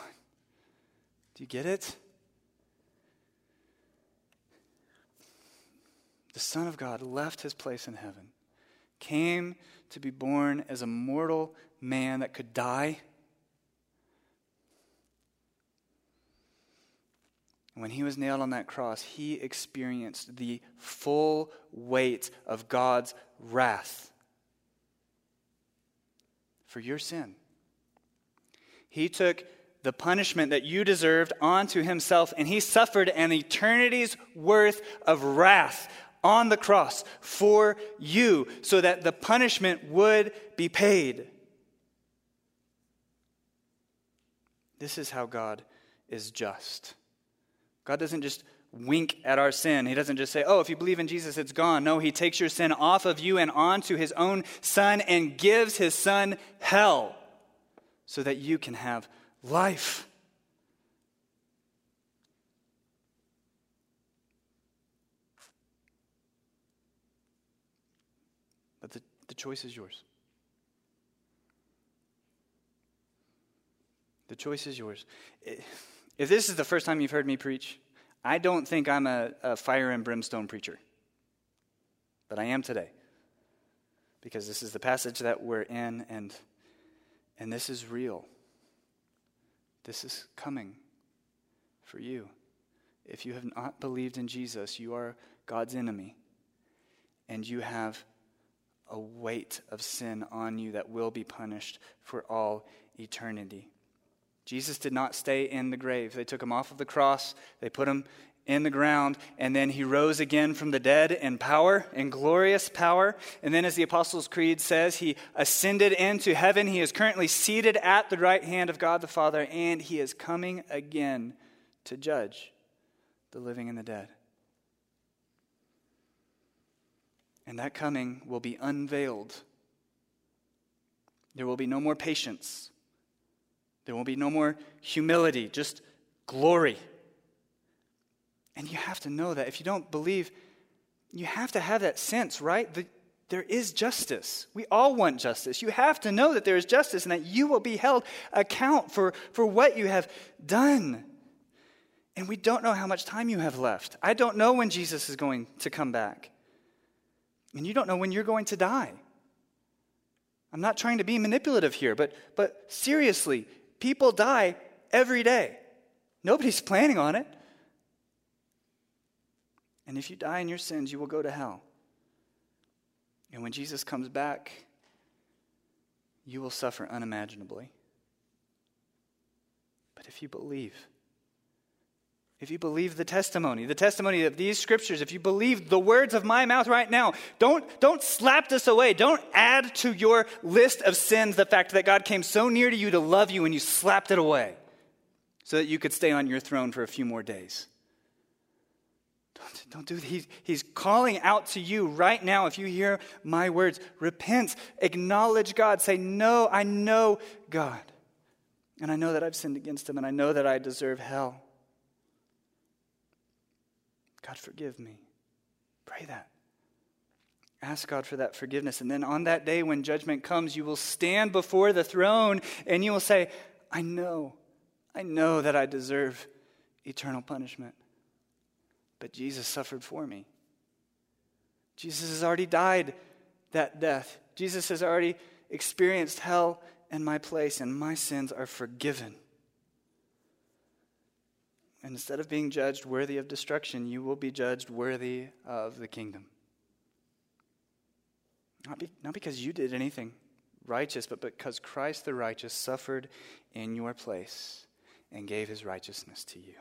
Do you get it? The Son of God left his place in heaven, came to be born as a mortal man that could die. When he was nailed on that cross, he experienced the full weight of God's wrath for your sin. He took the punishment that you deserved onto himself, and he suffered an eternity's worth of wrath on the cross for you so that the punishment would be paid. This is how God is just. God doesn't just wink at our sin. He doesn't just say, oh, if you believe in Jesus, it's gone. No, He takes your sin off of you and onto His own Son and gives His Son hell so that you can have life. But the, the choice is yours. The choice is yours. If this is the first time you've heard me preach, I don't think I'm a, a, fire and brimstone preacher, but I am today because this is the passage that we're in, and and this is real. This is coming for you. If you have not believed in Jesus, you are God's enemy. And you have a weight of sin on you that will be punished for all eternity. Jesus did not stay in the grave. They took him off of the cross, they put him in the ground, and then he rose again from the dead in power, in glorious power. And then, as the Apostles' Creed says, he ascended into heaven. He is currently seated at the right hand of God the Father, and he is coming again to judge the living and the dead. And that coming will be unveiled. There will be no more patience. There will be no more humility, just glory. And you have to know that. If you don't believe, you have to have that sense, right? That there is justice. We all want justice. You have to know that there is justice and that you will be held account for, for what you have done. And we don't know how much time you have left. I don't know when Jesus is going to come back. And you don't know when you're going to die. I'm not trying to be manipulative here, but, but seriously, People die every day. Nobody's planning on it. And if you die in your sins, you will go to hell. And when Jesus comes back, you will suffer unimaginably. But if you believe, if you believe the testimony, the testimony of these scriptures, if you believe the words of my mouth right now, don't, don't slap this away. Don't add to your list of sins the fact that God came so near to you to love you and you slapped it away so that you could stay on your throne for a few more days. Don't, don't do that. He's, he's calling out to you right now. If you hear my words, repent, acknowledge God, say, No, I know God. And I know that I've sinned against him, and I know that I deserve hell. God, forgive me. Pray that. Ask God for that forgiveness. And then on that day when judgment comes, you will stand before the throne and you will say, I know, I know that I deserve eternal punishment. But Jesus suffered for me. Jesus has already died that death. Jesus has already experienced hell in my place, and my sins are forgiven. And instead of being judged worthy of destruction, you will be judged worthy of the kingdom. Not, be, not because you did anything righteous, but because Christ the righteous suffered in your place and gave his righteousness to you.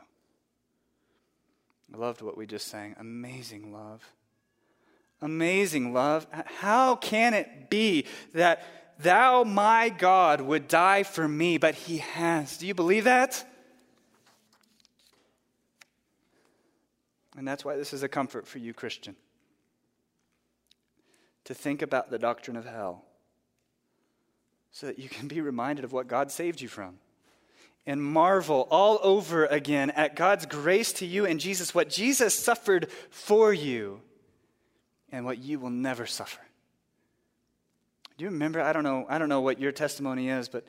I loved what we just sang. Amazing love. Amazing love. How can it be that thou, my God, would die for me, but he has? Do you believe that? And that's why this is a comfort for you, Christian. To think about the doctrine of hell so that you can be reminded of what God saved you from. And marvel all over again at God's grace to you and Jesus, what Jesus suffered for you, and what you will never suffer. Do you remember? I don't know, I don't know what your testimony is, but,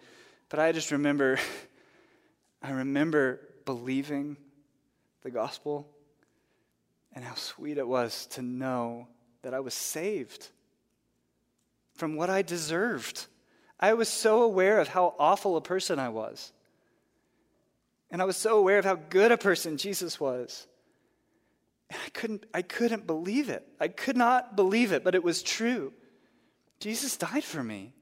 but I just remember, [laughs] I remember believing the gospel and how sweet it was to know that I was saved from what I deserved. I was so aware of how awful a person I was. And I was so aware of how good a person Jesus was. And I couldn't, I couldn't believe it. I could not believe it, but it was true. Jesus died for me.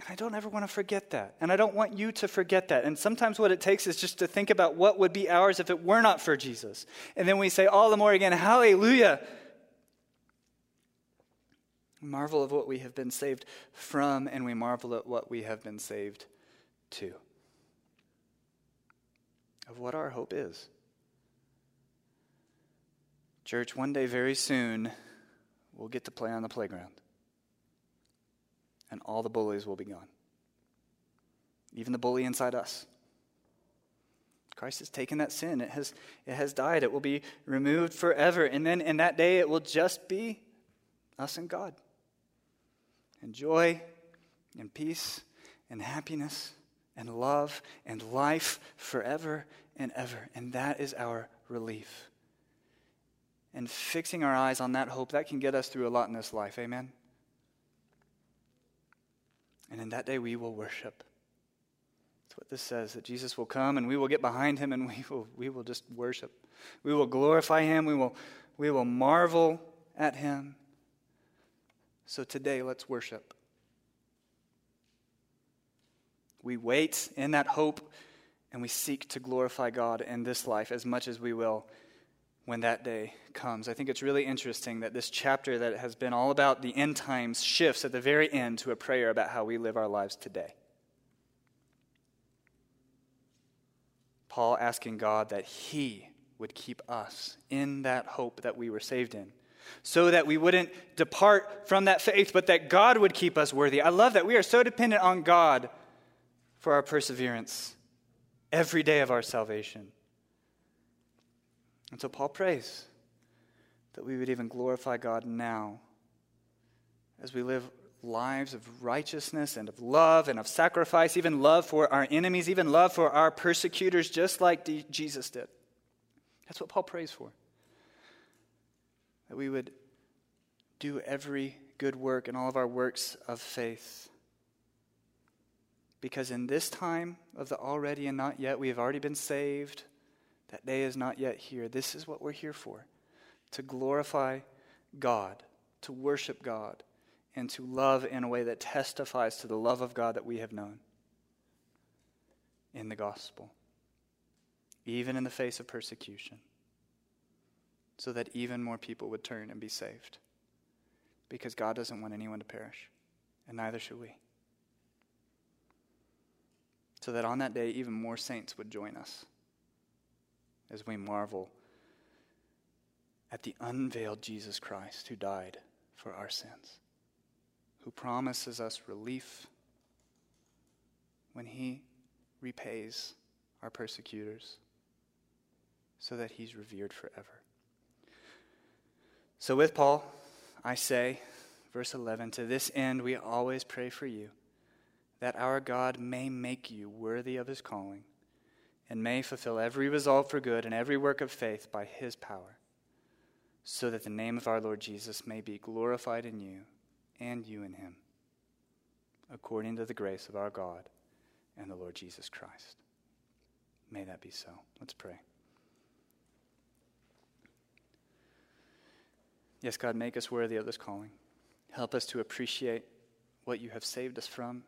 And I don't ever want to forget that. And I don't want you to forget that. And sometimes what it takes is just to think about what would be ours if it were not for Jesus. And then we say all the more again, Hallelujah. Marvel of what we have been saved from, and we marvel at what we have been saved to. Of what our hope is. Church, one day very soon, we'll get to play on the playground and all the bullies will be gone. Even the bully inside us. Christ has taken that sin. It has, it has died. It will be removed forever. And then in that day, it will just be us and God. and joy and peace and happiness and love and life forever and ever. And that is our relief. And fixing our eyes on that hope, that can get us through a lot in this life. Amen? And in that day, we will worship. That's what this says that Jesus will come and we will get behind him and [laughs] we will, we will just worship. We will glorify him. We will, we will marvel at him. So today, let's worship. We wait in that hope and we seek to glorify God in this life as much as we will when that day comes. I think it's really interesting that this chapter that has been all about the end times shifts at the very end to a prayer about how we live our lives today. Paul asking God that He would keep us in that hope that we were saved in, so that we wouldn't depart from that faith, but that God would keep us worthy. I love that we are so dependent on God for our perseverance every day of our salvation. And so Paul prays that we would even glorify God now as we live lives of righteousness and of love and of sacrifice, even love for our enemies, even love for our persecutors, just like Jesus did. That's what Paul prays for. That we would do every good work and all of our works of faith. Because in this time of the already and not yet, we have already been saved. That day is not yet here. This is what we're here for to glorify God, to worship God, and to love in a way that testifies to the love of God that we have known in the gospel, even in the face of persecution, so that even more people would turn and be saved. Because God doesn't want anyone to perish, and neither should we. So that on that day, even more saints would join us as we marvel at the unveiled Jesus Christ who died for our sins, who promises us relief when he repays our persecutors so that he's revered forever. So, with Paul, I say, verse 11, to this end we always pray for you, that our God may make you worthy of his calling and may fulfill every resolve for good and every work of faith by his power, so that the name of our Lord Jesus may be glorified in you and you in him, according to the grace of our God and the Lord Jesus Christ. May that be so. Let's pray. Yes, God, make us worthy of this calling. Help us to appreciate what you have saved us from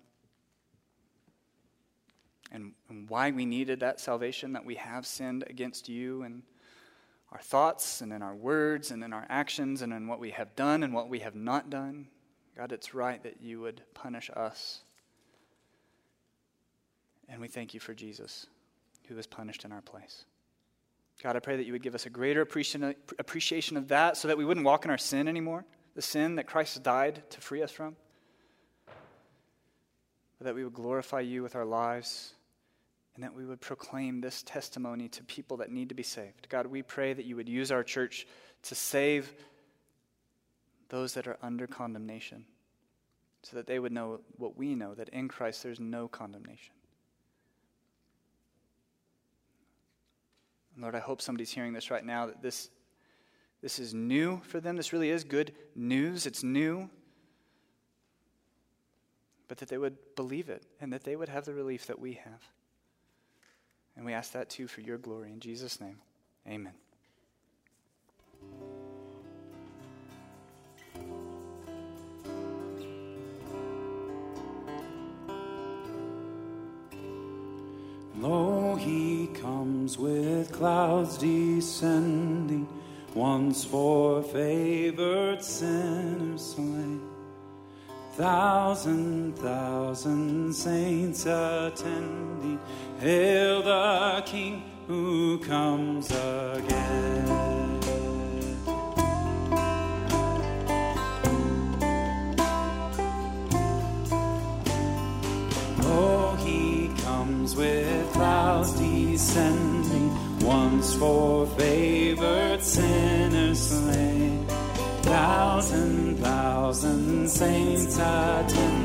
and, and why we needed that salvation, that we have sinned against you and our thoughts and in our words and in our actions and in what we have done and what we have not done. God, it's right that you would punish us. And we thank you for Jesus, who was punished in our place. God, I pray that you would give us a greater appreciation of that so that we wouldn't walk in our sin anymore, the sin that Christ died to free us from. But that we would glorify you with our lives and that we would proclaim this testimony to people that need to be saved. God, we pray that you would use our church to save those that are under condemnation so that they would know what we know that in Christ there's no condemnation. Lord, I hope somebody's hearing this right now that this, this is new for them. This really is good news. It's new. But that they would believe it and that they would have the relief that we have. And we ask that too for your glory. In Jesus' name, amen. Lo, he comes with clouds descending, once for favored sinners slain. Thousand, thousand saints attending, hail the King who comes again. Oh, he comes with clouds descending, once for favored saints attending, hail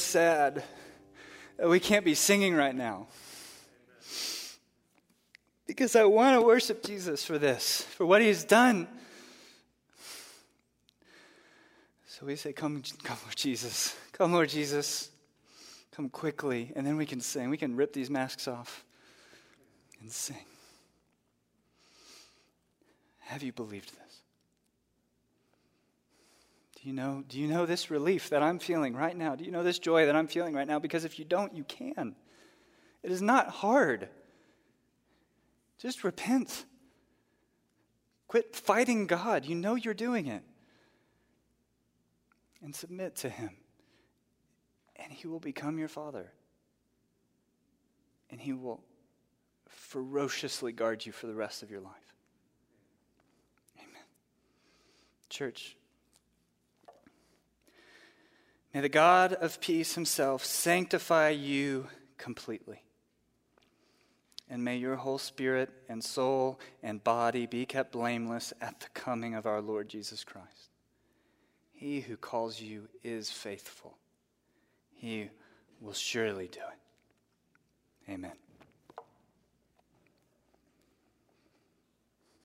sad that we can't be singing right now. Because I want to worship Jesus for this, for what he's done. So we say, Come, come, Lord Jesus. Come, Lord Jesus. Come quickly. And then we can sing. We can rip these masks off and sing. Have you believed this? You know, do you know this relief that I'm feeling right now? Do you know this joy that I'm feeling right now? Because if you don't, you can. It is not hard. Just repent. Quit fighting God. You know you're doing it. And submit to Him. And He will become your Father. And He will ferociously guard you for the rest of your life. Amen. Church, may the God of peace Himself sanctify you completely. And may your whole spirit and soul and body be kept blameless at the coming of our Lord Jesus Christ. He who calls you is faithful. He will surely do it. Amen.